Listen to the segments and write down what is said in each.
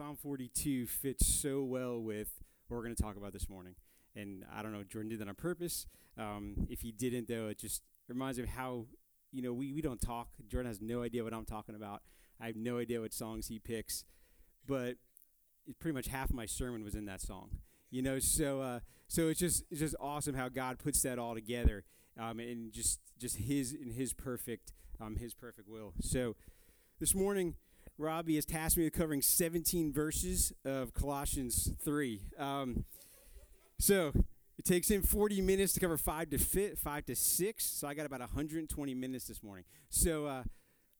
Psalm 42 fits so well with what we're going to talk about this morning. And I don't know, Jordan did that on purpose. Um, if he didn't, though, it just reminds me of how, you know, we, we don't talk. Jordan has no idea what I'm talking about. I have no idea what songs he picks. But pretty much half of my sermon was in that song. You know, so uh, so it's just it's just awesome how God puts that all together, um, and just just His in His perfect um, His perfect will. So this morning Robbie has tasked me with covering 17 verses of Colossians 3. Um, so it takes him 40 minutes to cover five to fit, five to six. So I got about 120 minutes this morning. So uh,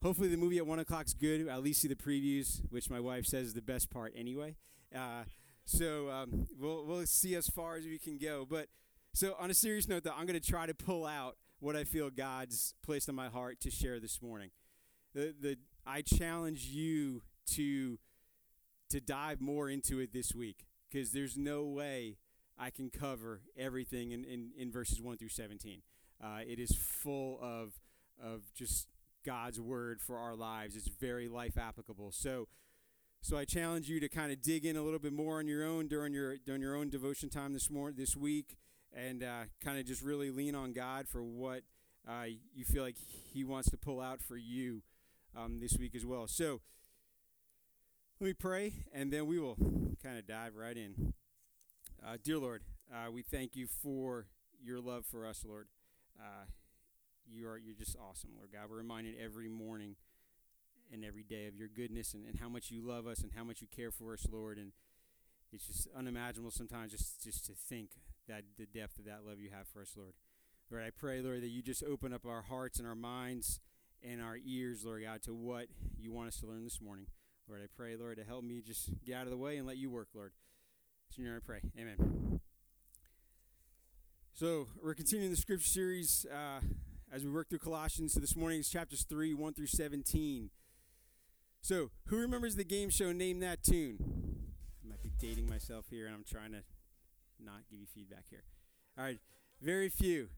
hopefully the movie at one o'clock is good. I'll at least see the previews, which my wife says is the best part anyway. Uh, so um, we'll we'll see as far as we can go. But so on a serious note, though, I'm going to try to pull out what I feel God's placed on my heart to share this morning. The the I challenge you to to dive more into it this week because there's no way I can cover everything in, in, in verses 1 through 17. Uh, it is full of, of just God's word for our lives. It's very life applicable. So, so I challenge you to kind of dig in a little bit more on your own during your during your own devotion time this morning, this week, and uh, kind of just really lean on God for what uh, you feel like He wants to pull out for you um, this week as well. So let me pray, and then we will kind of dive right in. Uh, dear Lord, uh, we thank you for your love for us, Lord. Uh, you are you're just awesome, Lord God. We're reminded every morning and every day of your goodness and, and how much you love us and how much you care for us, Lord. And it's just unimaginable sometimes just, just to think that the depth of that love you have for us, Lord. Lord, I pray, Lord, that you just open up our hearts and our minds and our ears, Lord God, to what you want us to learn this morning. Lord, I pray, Lord, to help me just get out of the way and let you work, Lord. It's in your name I pray. Amen. So we're continuing the scripture series uh, as we work through Colossians. So this morning is chapters 3, 1 through 17. So who remembers the game show Name That Tune? I might be dating myself here, and I'm trying to not give you feedback here. All right, very few.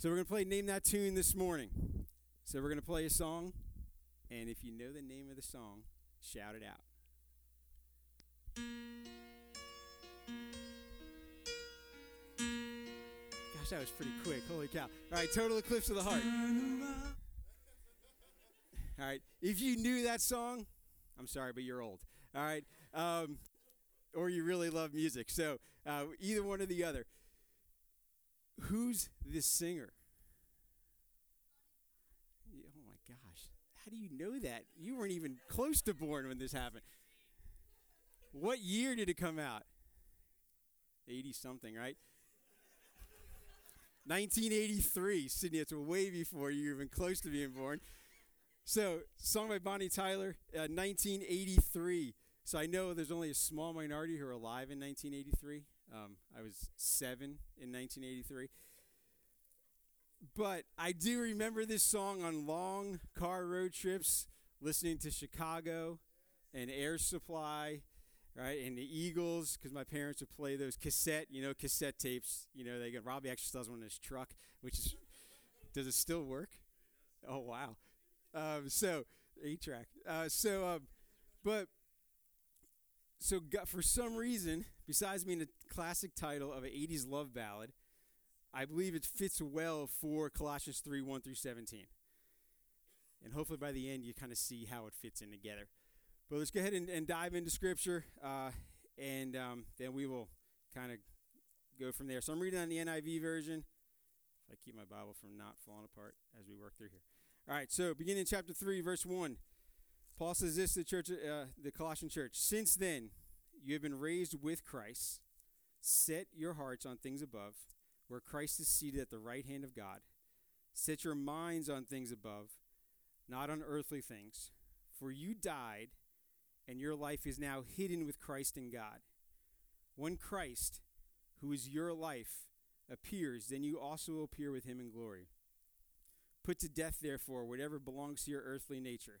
So we're going to play Name That Tune this morning. So we're going to play a song, and if you know the name of the song, shout it out. Gosh, that was pretty quick. Holy cow. All right, Total Eclipse of the Heart. All right, if you knew that song, I'm sorry, but you're old. All right, um, or you really love music. So uh, either one or the other. Who's this singer? Oh my gosh. How do you know that? You weren't even close to born when this happened. What year did it come out? 80 something, right? 1983. Sydney, it's way before you even close to being born. So, song by Bonnie Tyler, uh, 1983. So I know there's only a small minority who are alive in 1983. Um, I was seven in 1983. But I do remember this song on long car road trips, listening to Chicago and Air Supply, right, and the Eagles, because my parents would play those cassette, you know, cassette tapes. You know, they got Robbie actually still has one in his truck, which is, does it still work? Oh wow. Um, so eight track. Uh, so, um, but so for some reason, besides being a classic title of an 80s love ballad, I believe it fits well for Colossians 3 1 through 17. And hopefully by the end, you kind of see how it fits in together. But let's go ahead and, and dive into Scripture, uh, and um, then we will kind of go from there. So I'm reading on the NIV version. If I keep my Bible from not falling apart as we work through here. All right, so beginning in chapter 3, verse 1. Paul says this to the church, uh, the Colossian church. Since then, you have been raised with Christ. Set your hearts on things above, where Christ is seated at the right hand of God. Set your minds on things above, not on earthly things. For you died, and your life is now hidden with Christ in God. When Christ, who is your life, appears, then you also appear with him in glory. Put to death, therefore, whatever belongs to your earthly nature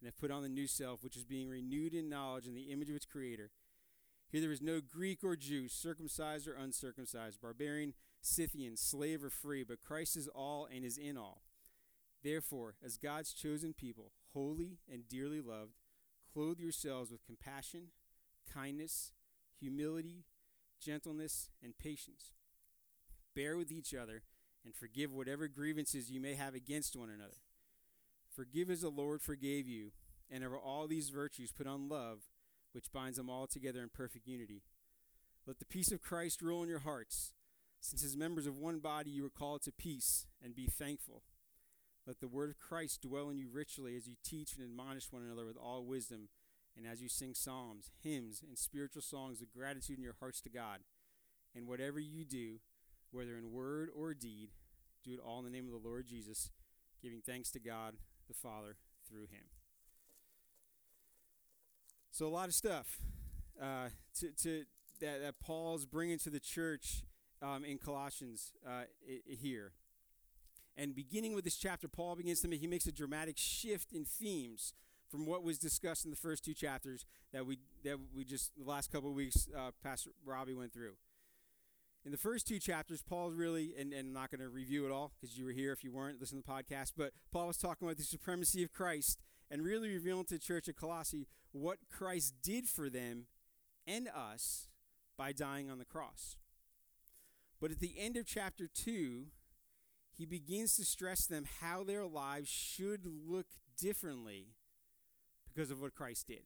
and have put on the new self, which is being renewed in knowledge in the image of its creator. Here there is no Greek or Jew, circumcised or uncircumcised, barbarian, Scythian, slave or free, but Christ is all and is in all. Therefore, as God's chosen people, holy and dearly loved, clothe yourselves with compassion, kindness, humility, gentleness, and patience. Bear with each other and forgive whatever grievances you may have against one another. Forgive as the Lord forgave you, and over all these virtues put on love, which binds them all together in perfect unity. Let the peace of Christ rule in your hearts, since as members of one body you are called to peace, and be thankful. Let the word of Christ dwell in you richly as you teach and admonish one another with all wisdom, and as you sing psalms, hymns, and spiritual songs of gratitude in your hearts to God. And whatever you do, whether in word or deed, do it all in the name of the Lord Jesus, giving thanks to God the Father through him. So, a lot of stuff uh, to, to, that, that Paul's bringing to the church um, in Colossians uh, here. And beginning with this chapter, Paul begins to make, he makes a dramatic shift in themes from what was discussed in the first two chapters that we, that we just, the last couple of weeks, uh, Pastor Robbie went through. In the first two chapters, Paul's really, and, and I'm not going to review it all because you were here if you weren't, listen to the podcast, but Paul was talking about the supremacy of Christ and really revealing to the church at Colossae what Christ did for them and us by dying on the cross. But at the end of chapter 2, he begins to stress them how their lives should look differently because of what Christ did.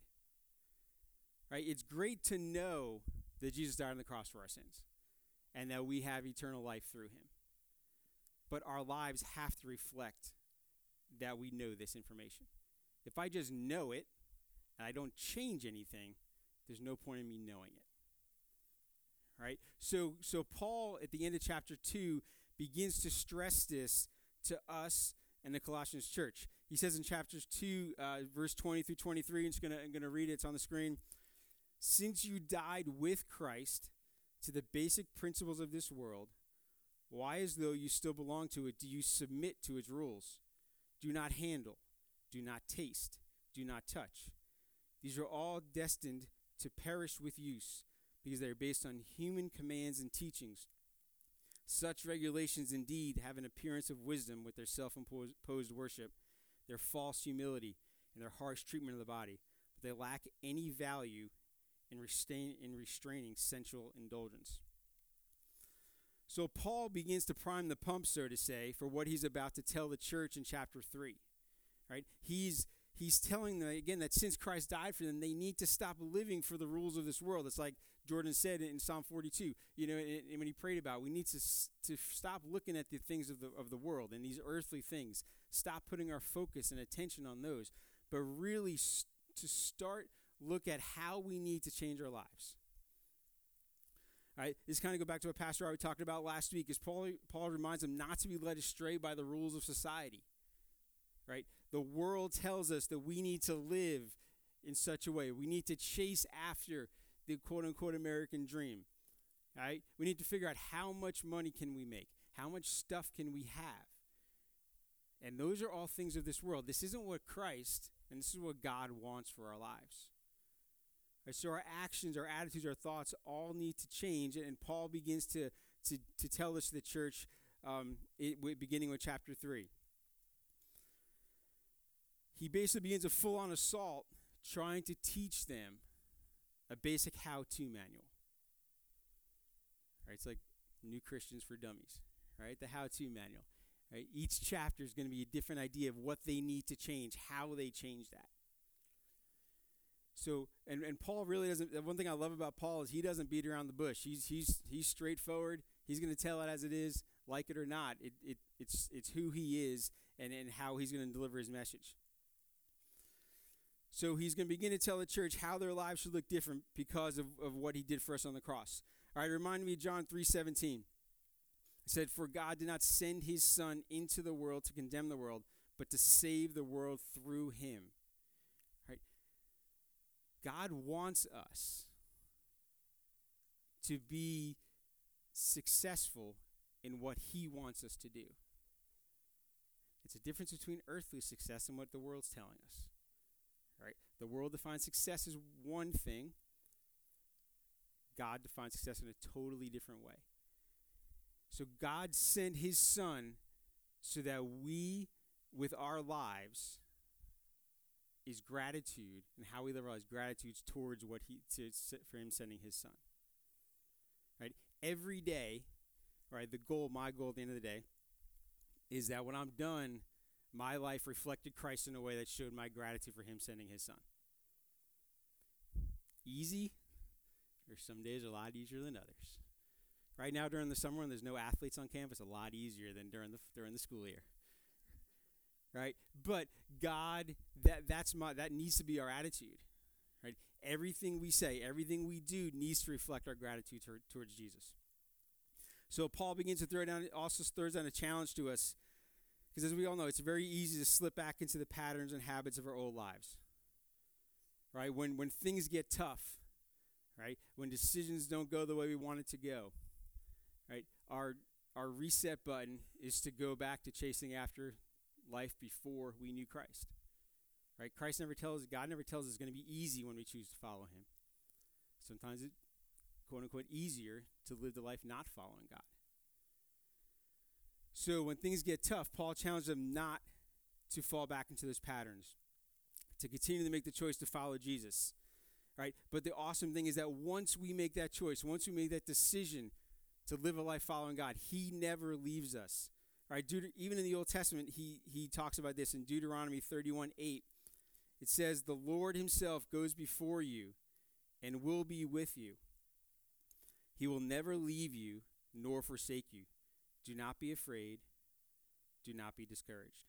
Right? It's great to know that Jesus died on the cross for our sins and that we have eternal life through him. But our lives have to reflect that we know this information. If I just know it and I don't change anything, there's no point in me knowing it. Right? So so Paul at the end of chapter 2 begins to stress this to us and the Colossians church. He says in chapters 2 uh, verse 20 through 23, I'm just going to I'm going to read it. It's on the screen. Since you died with Christ, to the basic principles of this world, why, as though you still belong to it, do you submit to its rules? Do not handle, do not taste, do not touch. These are all destined to perish with use because they are based on human commands and teachings. Such regulations indeed have an appearance of wisdom with their self imposed worship, their false humility, and their harsh treatment of the body, but they lack any value in, restrain, in restraining sensual indulgence. So Paul begins to prime the pump, so to say, for what he's about to tell the church in chapter 3. Right? He's he's telling them again that since Christ died for them, they need to stop living for the rules of this world. It's like Jordan said in Psalm 42, you know, and, and when he prayed about, we need to to stop looking at the things of the of the world and these earthly things. Stop putting our focus and attention on those, but really st- to start look at how we need to change our lives. All right, this kind of go back to what Pastor Robbie talked about last week. Is Paul Paul reminds them not to be led astray by the rules of society. Right, the world tells us that we need to live in such a way. We need to chase after the quote unquote American dream. Right, we need to figure out how much money can we make, how much stuff can we have, and those are all things of this world. This isn't what Christ and this is what God wants for our lives. Right, so our actions, our attitudes, our thoughts all need to change. And Paul begins to, to, to tell to the church um, it, beginning with chapter 3. He basically begins a full on assault trying to teach them a basic how to manual. Right? It's like New Christians for Dummies, right? The how to manual. Right? Each chapter is going to be a different idea of what they need to change, how they change that. So, and, and Paul really doesn't. One thing I love about Paul is he doesn't beat around the bush. He's he's he's straightforward. He's going to tell it as it is, like it or not. It, it it's it's who he is and and how he's going to deliver his message. So he's going to begin to tell the church how their lives should look different because of, of what he did for us on the cross. All right, remind me of John 3:17. It said, For God did not send his Son into the world to condemn the world, but to save the world through him. God wants us to be successful in what He wants us to do. It's a difference between earthly success and what the world's telling us. Right? The world defines success as one thing. God defines success in a totally different way. So God sent his son so that we with our lives is gratitude and how we live our lives gratitude towards what he to, for him sending his son right? Every day right the goal my goal at the end of the day is that when i'm done my life reflected christ in a way that showed my gratitude for him sending his son. Easy or some days a lot easier than others. Right now during the summer when there's no athletes on campus a lot easier than during the during the school year right? But God, that that's my that needs to be our attitude, right? Everything we say, everything we do needs to reflect our gratitude towards Jesus. So Paul begins to throw down, also throws down a challenge to us, because as we all know, it's very easy to slip back into the patterns and habits of our old lives. Right? When when things get tough, right? When decisions don't go the way we want it to go, right? Our our reset button is to go back to chasing after life before we knew Christ. Right? Christ never tells, God never tells us it's going to be easy when we choose to follow Him. Sometimes it's quote unquote easier to live the life not following God. So when things get tough, Paul challenged them not to fall back into those patterns, to continue to make the choice to follow Jesus. Right? But the awesome thing is that once we make that choice, once we make that decision to live a life following God, He never leaves us. Right, Deut- even in the Old Testament, he, he talks about this in Deuteronomy 31 8. It says, The Lord himself goes before you and will be with you. He will never leave you nor forsake you. Do not be afraid. Do not be discouraged.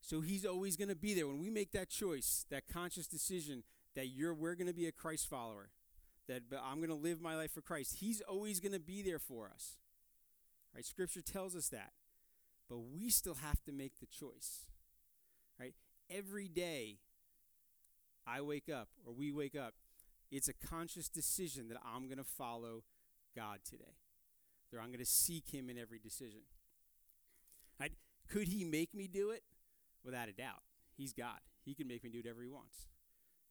So he's always going to be there. When we make that choice, that conscious decision that you're we're going to be a Christ follower, that I'm going to live my life for Christ, he's always going to be there for us. Right? Scripture tells us that. But we still have to make the choice. Right? Every day I wake up or we wake up, it's a conscious decision that I'm going to follow God today. That I'm going to seek him in every decision. Right? Could he make me do it? Without a doubt. He's God. He can make me do whatever he wants.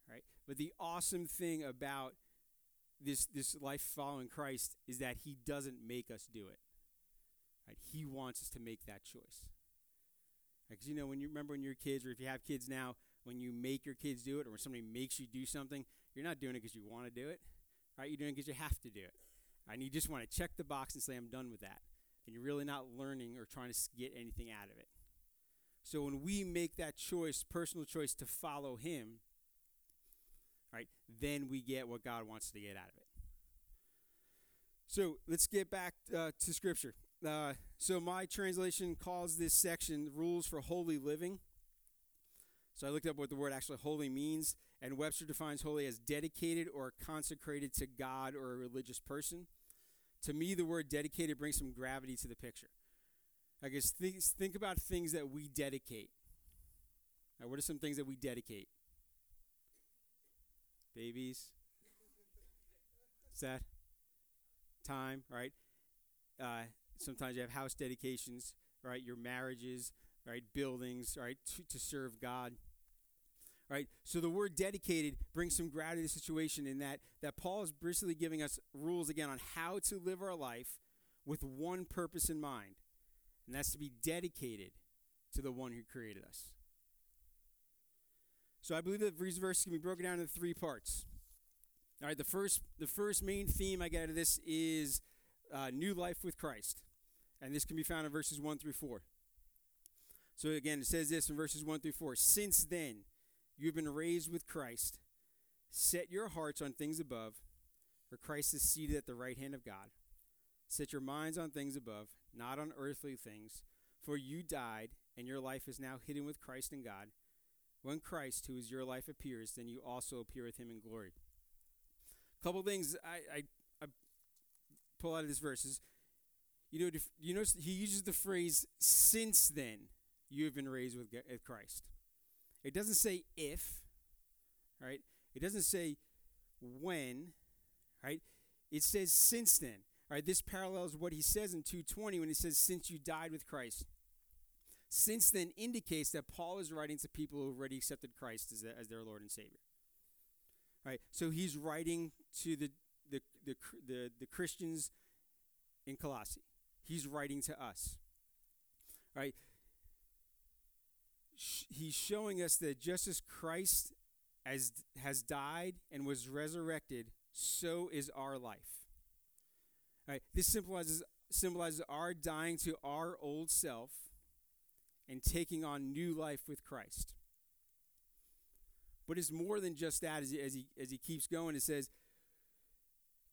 Right? But the awesome thing about this this life following Christ is that he doesn't make us do it. Right? He wants us to make that choice. Because right? you know, when you remember when you're kids, or if you have kids now, when you make your kids do it, or when somebody makes you do something, you're not doing it because you want to do it, right? You're doing it because you have to do it. And you just want to check the box and say, I'm done with that. And you're really not learning or trying to get anything out of it. So when we make that choice, personal choice to follow Him, right, then we get what God wants to get out of it. So let's get back uh, to Scripture. Uh, so my translation calls this section rules for holy living. So I looked up what the word actually holy means, and Webster defines holy as dedicated or consecrated to God or a religious person. To me, the word dedicated brings some gravity to the picture. I guess think, think about things that we dedicate. Now, what are some things that we dedicate? Babies. What's that? Time, right? Uh, Sometimes you have house dedications, right? Your marriages, right? Buildings, right? To, to serve God. Right? So the word dedicated brings some gravity to the situation in that, that Paul is basically giving us rules again on how to live our life with one purpose in mind. And that's to be dedicated to the one who created us. So I believe that these verses can be broken down into three parts. All right, the first the first main theme I get out of this is uh, new life with Christ. And this can be found in verses 1 through 4. So again, it says this in verses 1 through 4 Since then, you have been raised with Christ. Set your hearts on things above, where Christ is seated at the right hand of God. Set your minds on things above, not on earthly things, for you died, and your life is now hidden with Christ in God. When Christ, who is your life, appears, then you also appear with him in glory. A couple things I, I pull out of this verse is, you know, you know, he uses the phrase "since then you have been raised with Christ." It doesn't say if, right? It doesn't say when, Right? It says since then. All right, this parallels what he says in 220 when he says since you died with Christ. Since then indicates that Paul is writing to people who already accepted Christ as, as their Lord and Savior. All right, so he's writing to the, the, the, the, Christians in Colossae. He's writing to us. Right, he's showing us that just as Christ as, has died and was resurrected, so is our life. Right, this symbolizes, symbolizes our dying to our old self and taking on new life with Christ. But it's more than just that as he, as he, as he keeps going. It says,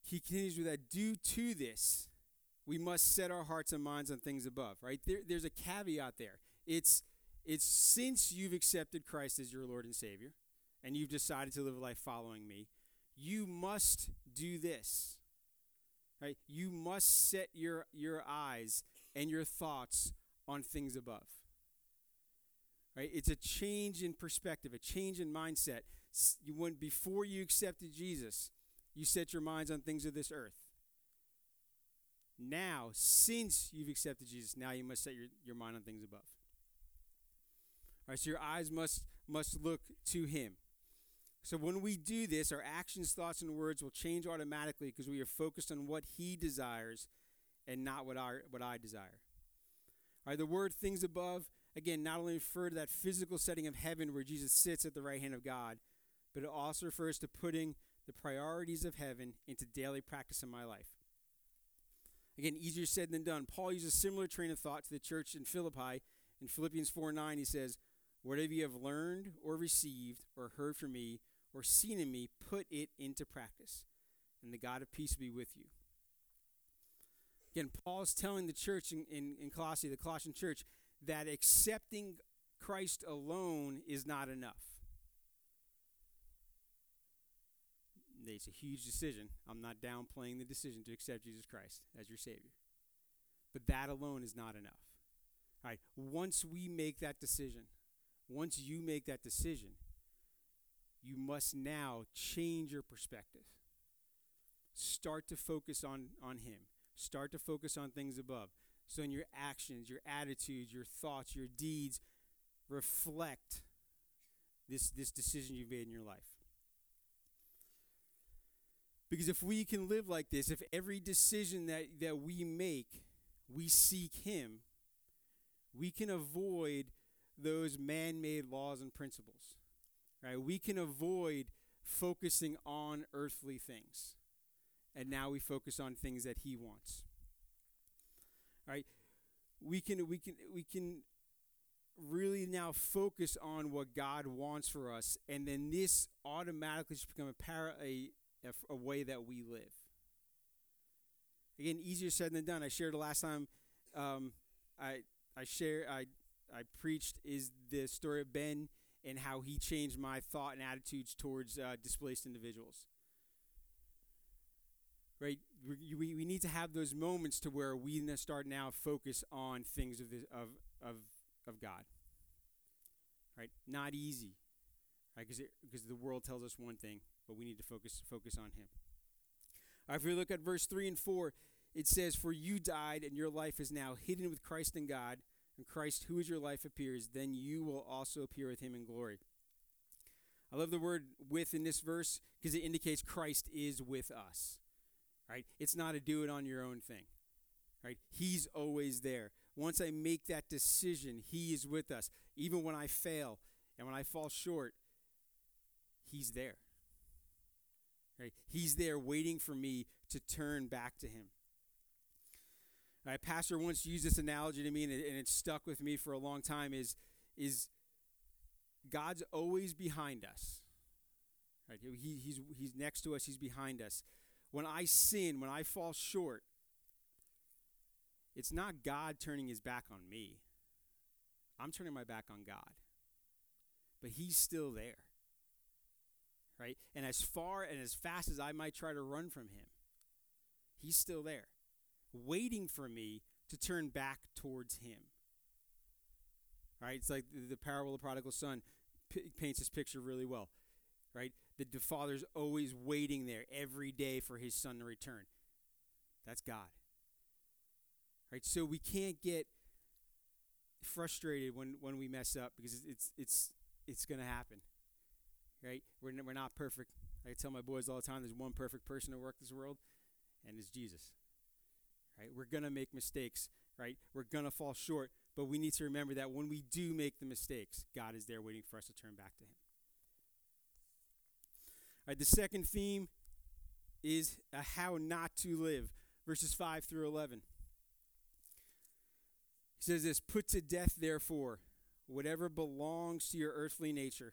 he continues with that, due to this, we must set our hearts and minds on things above, right? There, there's a caveat there. It's, it's since you've accepted Christ as your Lord and Savior and you've decided to live a life following me, you must do this. Right? You must set your, your eyes and your thoughts on things above. Right? It's a change in perspective, a change in mindset. You went before you accepted Jesus, you set your minds on things of this earth. Now, since you've accepted Jesus, now you must set your, your mind on things above. All right, so your eyes must must look to him. So when we do this, our actions, thoughts, and words will change automatically because we are focused on what he desires and not what I what I desire. All right, the word things above again, not only refer to that physical setting of heaven where Jesus sits at the right hand of God, but it also refers to putting the priorities of heaven into daily practice in my life. Again, easier said than done. Paul uses a similar train of thought to the church in Philippi. In Philippians 4 9, he says, Whatever you have learned or received or heard from me or seen in me, put it into practice, and the God of peace be with you. Again, Paul is telling the church in, in, in Colossae, the Colossian church, that accepting Christ alone is not enough. It's a huge decision. I'm not downplaying the decision to accept Jesus Christ as your Savior. But that alone is not enough. All right, once we make that decision, once you make that decision, you must now change your perspective. Start to focus on, on Him. Start to focus on things above. So, in your actions, your attitudes, your thoughts, your deeds reflect this, this decision you've made in your life. Because if we can live like this, if every decision that, that we make, we seek Him, we can avoid those man made laws and principles. Right? We can avoid focusing on earthly things. And now we focus on things that he wants. Right? We can we can we can really now focus on what God wants for us and then this automatically should become a para a, a, way that we live. Again, easier said than done. I shared the last time um, I I share I I preached is the story of Ben and how he changed my thought and attitudes towards uh, displaced individuals. Right? We, we, we need to have those moments to where we start now focus on things of, the, of, of, of God. Right? Not easy. Right? Because Because the world tells us one thing, but we need to focus, focus on Him. If we look at verse 3 and 4, it says, For you died, and your life is now hidden with Christ in God and Christ, who is your life, appears, then you will also appear with him in glory. I love the word with in this verse because it indicates Christ is with us. Right? It's not a do it on your own thing. Right? He's always there. Once I make that decision, he is with us. Even when I fail and when I fall short, he's there. Right? He's there waiting for me to turn back to him. A pastor once used this analogy to me, and it, and it stuck with me for a long time. Is is God's always behind us. Right? He, he's, he's next to us, He's behind us. When I sin, when I fall short, it's not God turning his back on me. I'm turning my back on God. But He's still there. Right? And as far and as fast as I might try to run from Him, He's still there waiting for me to turn back towards him. Right? It's like the, the parable of the prodigal son p- paints this picture really well. Right? that the Father's always waiting there every day for his Son to return. That's God. Right? So we can't get frustrated when, when we mess up because it's it's it's going to happen. Right? We're, we're not perfect. I tell my boys all the time there's one perfect person to work this world, and it's Jesus. Right? We're going to make mistakes, right? We're going to fall short, but we need to remember that when we do make the mistakes, God is there waiting for us to turn back to Him. All right, the second theme is how not to live, verses 5 through 11. He says this Put to death, therefore, whatever belongs to your earthly nature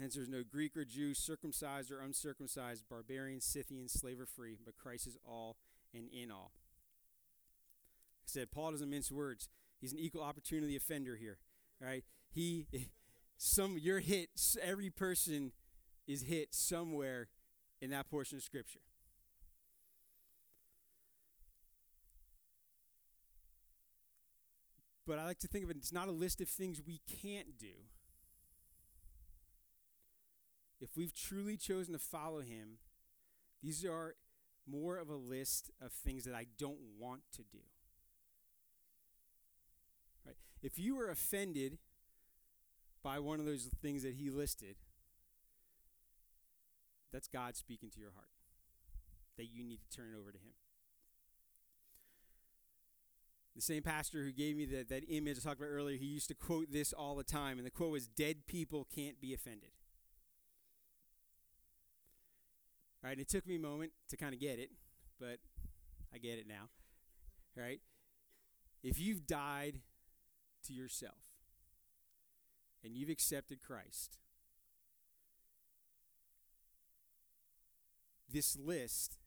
Hence, there is no Greek or Jew, circumcised or uncircumcised, barbarian, Scythian, slave or free, but Christ is all and in all. I said, Paul doesn't mince words. He's an equal opportunity offender here, right? He, some, you're hit, every person is hit somewhere in that portion of Scripture. But I like to think of it, it's not a list of things we can't do if we've truly chosen to follow him, these are more of a list of things that I don't want to do. Right? If you were offended by one of those things that he listed, that's God speaking to your heart that you need to turn it over to him. The same pastor who gave me that, that image I talked about earlier, he used to quote this all the time, and the quote was Dead people can't be offended. Right? It took me a moment to kind of get it, but I get it now. Right? If you've died to yourself and you've accepted Christ, this list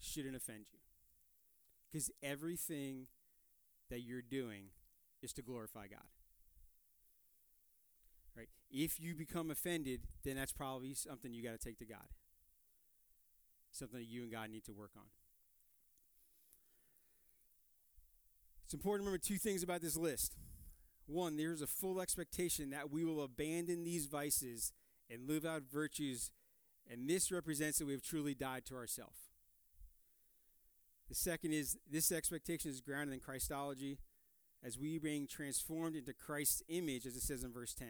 shouldn't offend you. Because everything that you're doing is to glorify God. Right? If you become offended, then that's probably something you got to take to God something that you and God need to work on. It's important to remember two things about this list. One, there's a full expectation that we will abandon these vices and live out virtues, and this represents that we have truly died to ourselves. The second is this expectation is grounded in Christology as we being transformed into Christ's image, as it says in verse 10.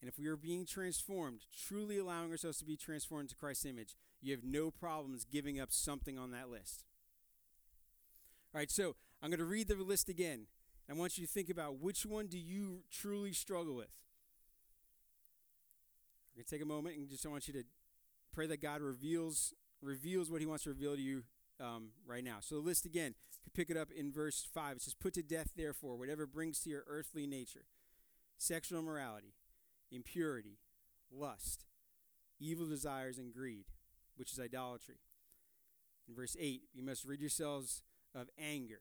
And if we are being transformed, truly allowing ourselves to be transformed to Christ's image, you have no problems giving up something on that list. All right, so I'm going to read the list again. I want you to think about which one do you truly struggle with. I'm going to take a moment and just I want you to pray that God reveals reveals what He wants to reveal to you um, right now. So the list again, if you pick it up in verse five, it says, "Put to death, therefore, whatever brings to your earthly nature, sexual immorality, impurity, lust, evil desires, and greed." which is idolatry. In verse 8, you must rid yourselves of anger,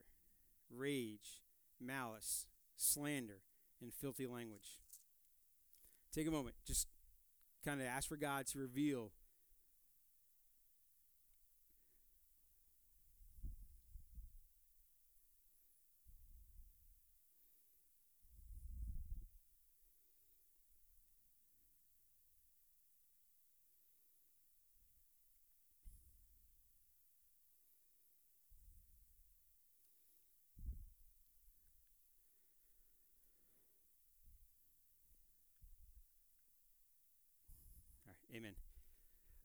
rage, malice, slander, and filthy language. Take a moment, just kind of ask for God to reveal Amen.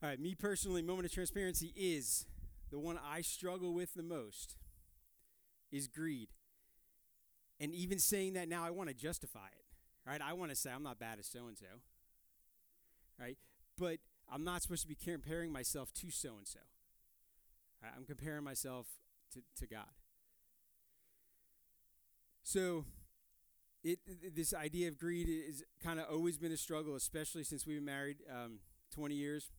All right, me personally, moment of transparency is the one I struggle with the most is greed. And even saying that now, I want to justify it, right? I want to say I'm not bad as so and so, right? But I'm not supposed to be comparing myself to so and so. I'm comparing myself to, to God. So it, this idea of greed is kind of always been a struggle, especially since we've been married um, 20 years.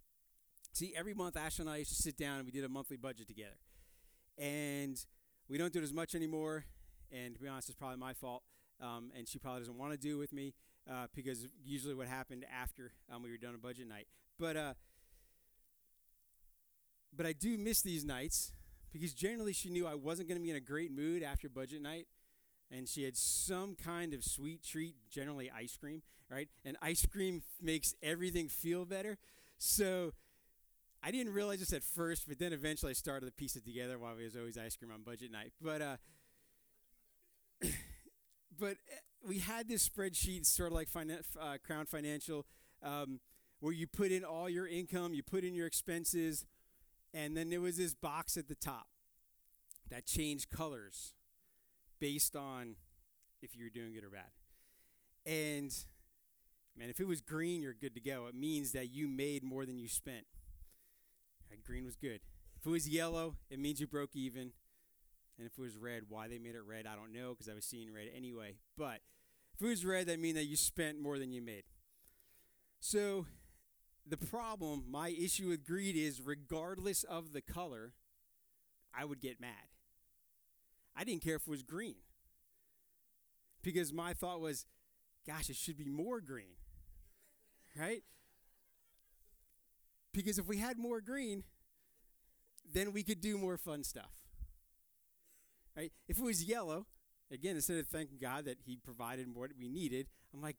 See, every month Ashley and I used to sit down and we did a monthly budget together, and we don't do it as much anymore. And to be honest, it's probably my fault, um, and she probably doesn't want to do it with me uh, because usually what happened after um, we were done a budget night. But uh, but I do miss these nights because generally she knew I wasn't going to be in a great mood after budget night and she had some kind of sweet treat, generally ice cream, right? And ice cream makes everything feel better. So I didn't realize this at first, but then eventually I started to piece it together while it was always ice cream on budget night. But uh, but eh, we had this spreadsheet, sort of like finan- uh, Crown Financial, um, where you put in all your income, you put in your expenses, and then there was this box at the top that changed colors based on if you're doing good or bad. And man, if it was green, you're good to go. It means that you made more than you spent. Right, green was good. If it was yellow, it means you broke even. And if it was red, why they made it red, I don't know because I was seeing red anyway. But if it was red, that means that you spent more than you made. So the problem, my issue with greed is regardless of the color, I would get mad. I didn't care if it was green. Because my thought was, gosh, it should be more green. Right? Because if we had more green, then we could do more fun stuff. Right? If it was yellow, again, instead of thanking God that He provided what we needed, I'm like,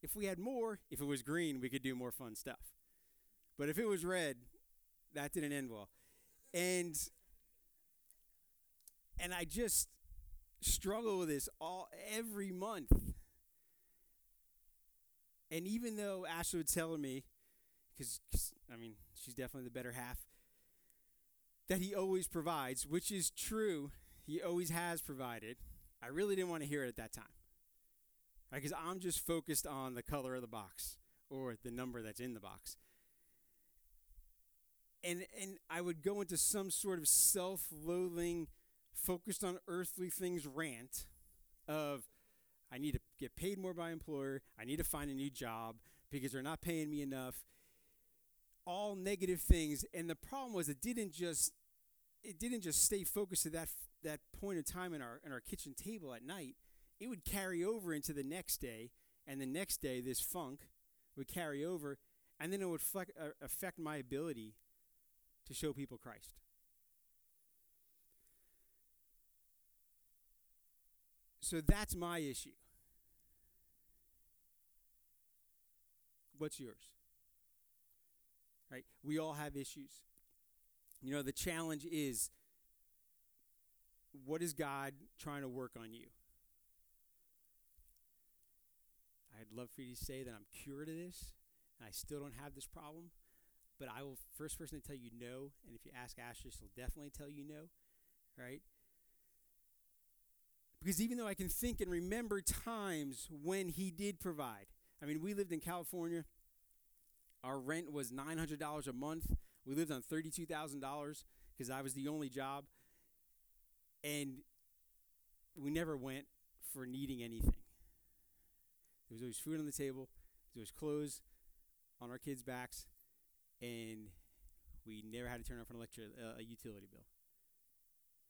if we had more, if it was green, we could do more fun stuff. But if it was red, that didn't end well. And and I just struggle with this all every month. And even though Ashley would tell me, because I mean she's definitely the better half, that he always provides, which is true, he always has provided. I really didn't want to hear it at that time, right? Because I'm just focused on the color of the box or the number that's in the box. And and I would go into some sort of self-loathing focused on earthly things rant of I need to get paid more by employer, I need to find a new job because they're not paying me enough. All negative things and the problem was it didn't just it didn't just stay focused to that that point of time in our in our kitchen table at night. It would carry over into the next day and the next day this funk would carry over and then it would uh, affect my ability to show people Christ. So that's my issue. What's yours? Right? We all have issues. You know, the challenge is what is God trying to work on you? I'd love for you to say that I'm cured of this and I still don't have this problem, but I will first person to tell you no, and if you ask Ashley, she'll definitely tell you no, right? Because even though I can think and remember times when he did provide. I mean, we lived in California. Our rent was $900 a month. We lived on $32,000 because I was the only job. And we never went for needing anything. There was always food on the table, there was clothes on our kids' backs, and we never had to turn off an electric uh, a utility bill.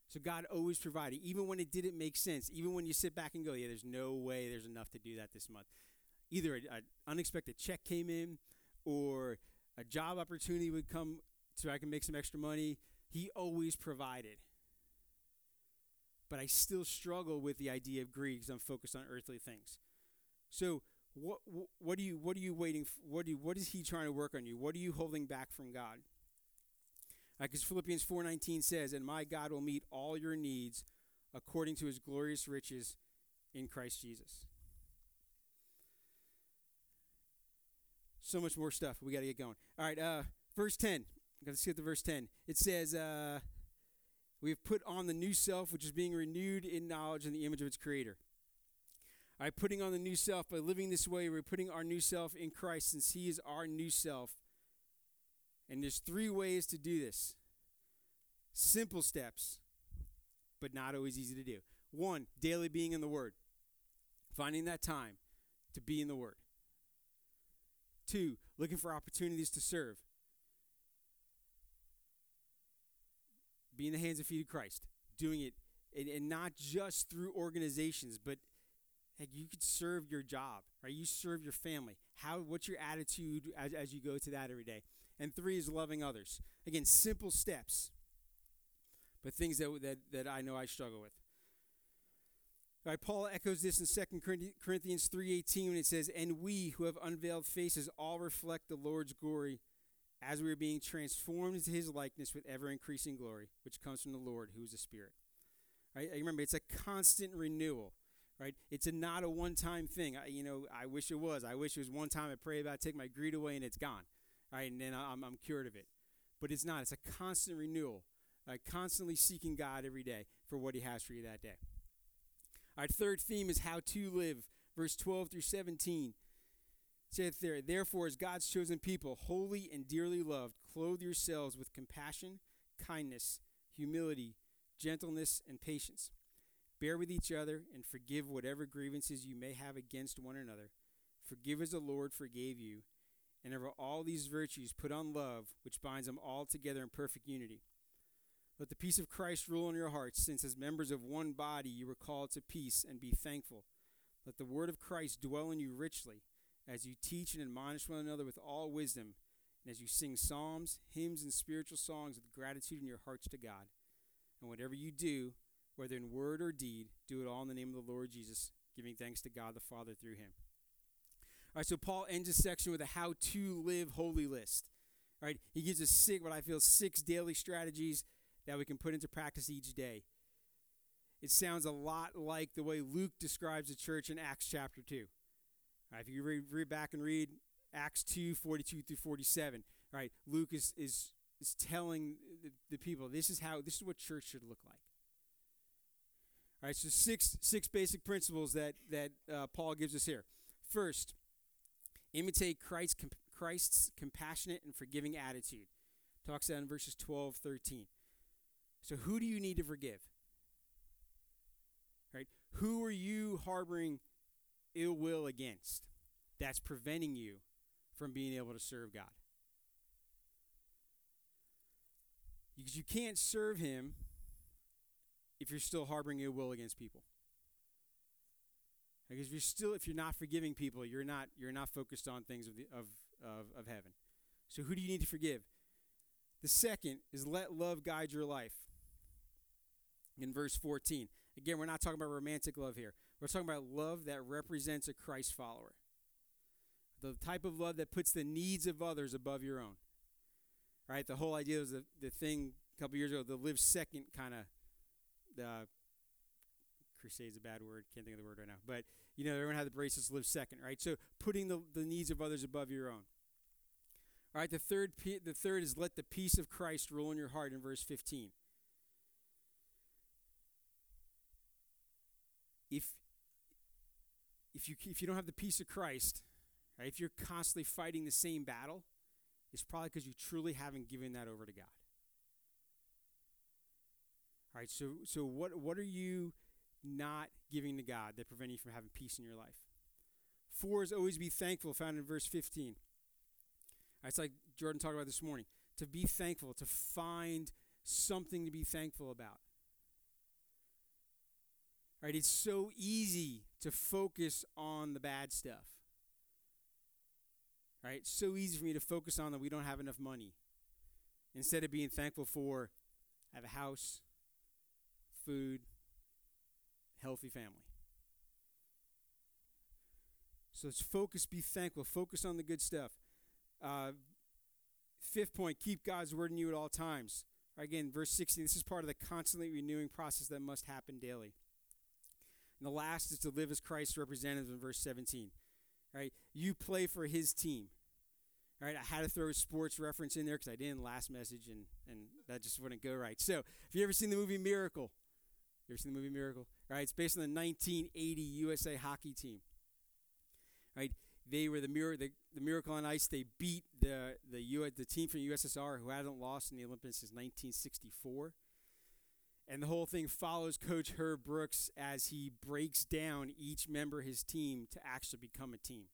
So God always provided, even when it didn't make sense, even when you sit back and go, yeah, there's no way there's enough to do that this month. Either an unexpected check came in or a job opportunity would come so I can make some extra money. He always provided. But I still struggle with the idea of greed because I'm focused on earthly things. So what what are you what are you waiting for? What do what is he trying to work on you? What are you holding back from God? Because Philippians 4:19 says, "And my God will meet all your needs according to his glorious riches in Christ Jesus." So much more stuff. We got to get going. All right, uh, verse 10. Let's get to verse 10. It says, uh, We've put on the new self, which is being renewed in knowledge in the image of its creator. All right, putting on the new self by living this way, we're putting our new self in Christ since He is our new self. And there's three ways to do this simple steps, but not always easy to do. One, daily being in the Word. Finding that time to be in the Word. Two, looking for opportunities to serve. Be in the hands and feet of Christ. Doing it, and, and not just through organizations, but heck, you could serve your job, right? You serve your family. How? What's your attitude as, as you go to that every day? And three is loving others. Again, simple steps, but things that, that, that I know I struggle with. All right, Paul echoes this in 2 Corinthians 3.18 when it says, And we who have unveiled faces all reflect the Lord's glory as we are being transformed into his likeness with ever-increasing glory, which comes from the Lord, who is the Spirit. Right? Remember, it's a constant renewal right? It's a not a one-time thing. I, you know, I wish it was. I wish it was one time I pray about, it, take my greed away, and it's gone right? And then I'm, I'm cured of it. But it's not. It's a constant renewal, uh, constantly seeking God every day for what He has for you that day. Our third theme is how to live, verse 12 through 17. Say there, therefore, as God's chosen people, holy and dearly loved, clothe yourselves with compassion, kindness, humility, gentleness, and patience. Bear with each other and forgive whatever grievances you may have against one another. Forgive as the Lord forgave you and over all these virtues put on love, which binds them all together in perfect unity. Let the peace of Christ rule in your hearts, since as members of one body you were called to peace, and be thankful. Let the word of Christ dwell in you richly, as you teach and admonish one another with all wisdom, and as you sing psalms, hymns, and spiritual songs with gratitude in your hearts to God. And whatever you do, whether in word or deed, do it all in the name of the Lord Jesus, giving thanks to God the Father through him. All right, so Paul ends this section with a how to live holy list. All right, he gives us six, what I feel, six daily strategies that we can put into practice each day. It sounds a lot like the way Luke describes the church in Acts chapter 2. All right, if you read, read back and read Acts 2 42 through 47, all right, Luke is, is, is telling the, the people this is how this is what church should look like. All right, so six six basic principles that that uh, Paul gives us here. First, Imitate Christ's, Christ's compassionate and forgiving attitude. Talks about in verses 12, 13. So, who do you need to forgive? Right? Who are you harboring ill will against that's preventing you from being able to serve God? Because you can't serve Him if you're still harboring ill will against people. Because if you're still, if you're not forgiving people, you're not you're not focused on things of the of of, of heaven. So who do you need to forgive? The second is let love guide your life. In verse 14. Again, we're not talking about romantic love here. We're talking about love that represents a Christ follower. The type of love that puts the needs of others above your own. Right? The whole idea was the, the thing a couple years ago, the live second kind of uh, the crusade is a bad word. Can't think of the word right now. But, you know, everyone had the bracelets live second, right? So putting the, the needs of others above your own. All right, the third, the third is let the peace of Christ rule in your heart in verse 15. If, if, you, if you don't have the peace of Christ, right, if you're constantly fighting the same battle, it's probably because you truly haven't given that over to God. All right, so, so what, what are you not giving to God that prevent you from having peace in your life. Four is always be thankful, found in verse 15. It's like Jordan talked about this morning. To be thankful, to find something to be thankful about. Right? It's so easy to focus on the bad stuff. Right? It's so easy for me to focus on that we don't have enough money. Instead of being thankful for I have a house, food, healthy family. So let's focus, be thankful, focus on the good stuff. Uh, fifth point, keep God's word in you at all times. Again, verse 16, this is part of the constantly renewing process that must happen daily. And the last is to live as Christ's representative in verse 17. Right? You play for his team. All right, I had to throw a sports reference in there because I didn't last message and, and that just wouldn't go right. So, have you ever seen the movie Miracle? You ever seen the movie Miracle? Right, it's based on the 1980 USA hockey team. Right, they were the, mir- the, the Miracle on Ice. They beat the the, U- the team from USSR who hadn't lost in the Olympics since 1964. And the whole thing follows Coach Herb Brooks as he breaks down each member of his team to actually become a team.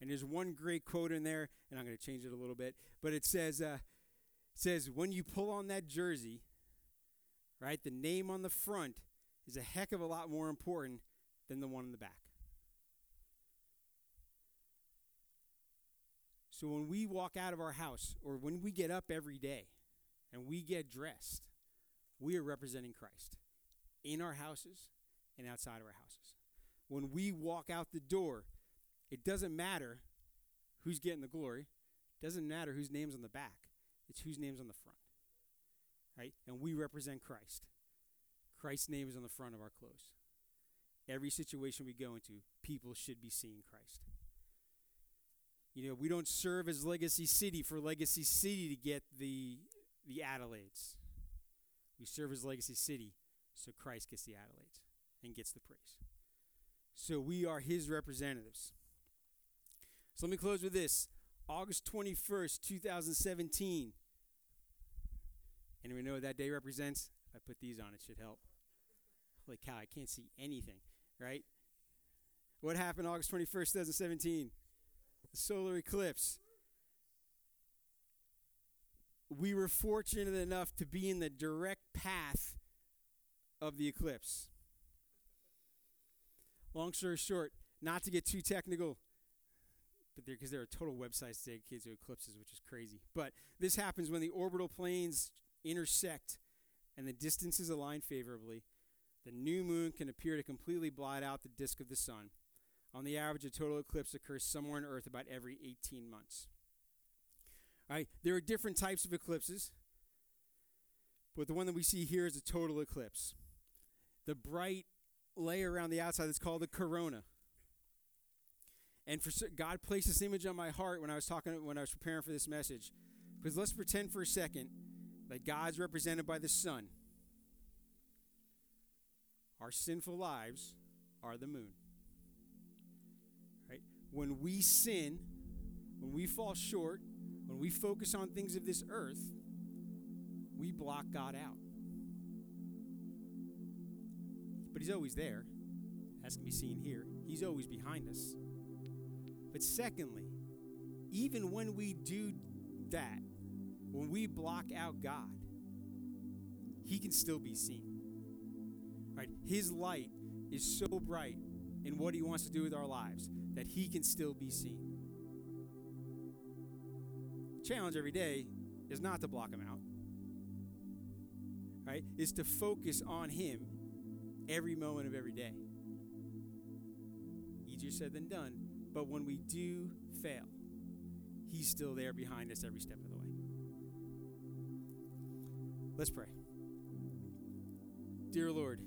And there's one great quote in there, and I'm going to change it a little bit, but it says, uh, says, when you pull on that jersey, right, the name on the front is a heck of a lot more important than the one in the back. So when we walk out of our house or when we get up every day and we get dressed, we are representing Christ in our houses and outside of our houses. When we walk out the door, it doesn't matter who's getting the glory. It doesn't matter whose name's on the back. It's whose name's on the front. Right? And we represent Christ. Christ's name is on the front of our clothes. Every situation we go into, people should be seeing Christ. You know, we don't serve as Legacy City for Legacy City to get the the accolades. We serve as Legacy City so Christ gets the accolades and gets the praise. So we are his representatives. So let me close with this. August 21st, 2017. Anyone know what that day represents? I put these on, it should help. Holy cow, I can't see anything, right? What happened August 21st, 2017? The solar eclipse. We were fortunate enough to be in the direct path of the eclipse. Long story short, not to get too technical, but because there are total websites dedicated to eclipses, which is crazy. But this happens when the orbital planes intersect and the distances align favorably. The new moon can appear to completely blot out the disk of the sun. On the average, a total eclipse occurs somewhere on Earth about every 18 months. All right, there are different types of eclipses, but the one that we see here is a total eclipse. The bright layer around the outside is called the corona. And for God placed this image on my heart when I was talking when I was preparing for this message. Because let's pretend for a second that God's represented by the sun. Our sinful lives are the moon. Right? When we sin, when we fall short, when we focus on things of this earth, we block God out. But He's always there, as can be seen here. He's always behind us. But secondly, even when we do that, when we block out God, He can still be seen. Right? His light is so bright in what He wants to do with our lives that He can still be seen. The challenge every day is not to block Him out, right? Is to focus on Him every moment of every day. Easier said than done, but when we do fail, He's still there behind us every step. Let's pray. Dear Lord,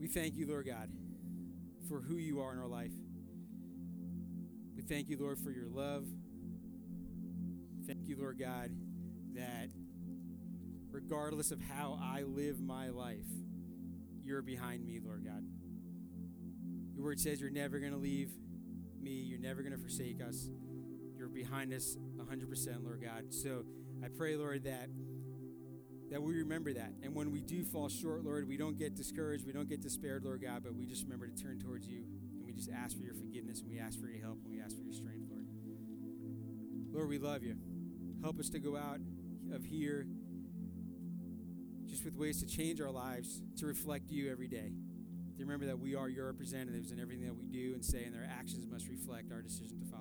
we thank you, Lord God, for who you are in our life. We thank you, Lord, for your love. Thank you, Lord God, that regardless of how I live my life, you're behind me, Lord God. Your word says you're never going to leave me, you're never going to forsake us. You're behind us 100%, Lord God. So I pray, Lord, that that we remember that. And when we do fall short, Lord, we don't get discouraged, we don't get despaired, Lord God, but we just remember to turn towards you and we just ask for your forgiveness and we ask for your help and we ask for your strength, Lord. Lord, we love you. Help us to go out of here just with ways to change our lives to reflect you every day to remember that we are your representatives and everything that we do and say and our actions must reflect our decision to follow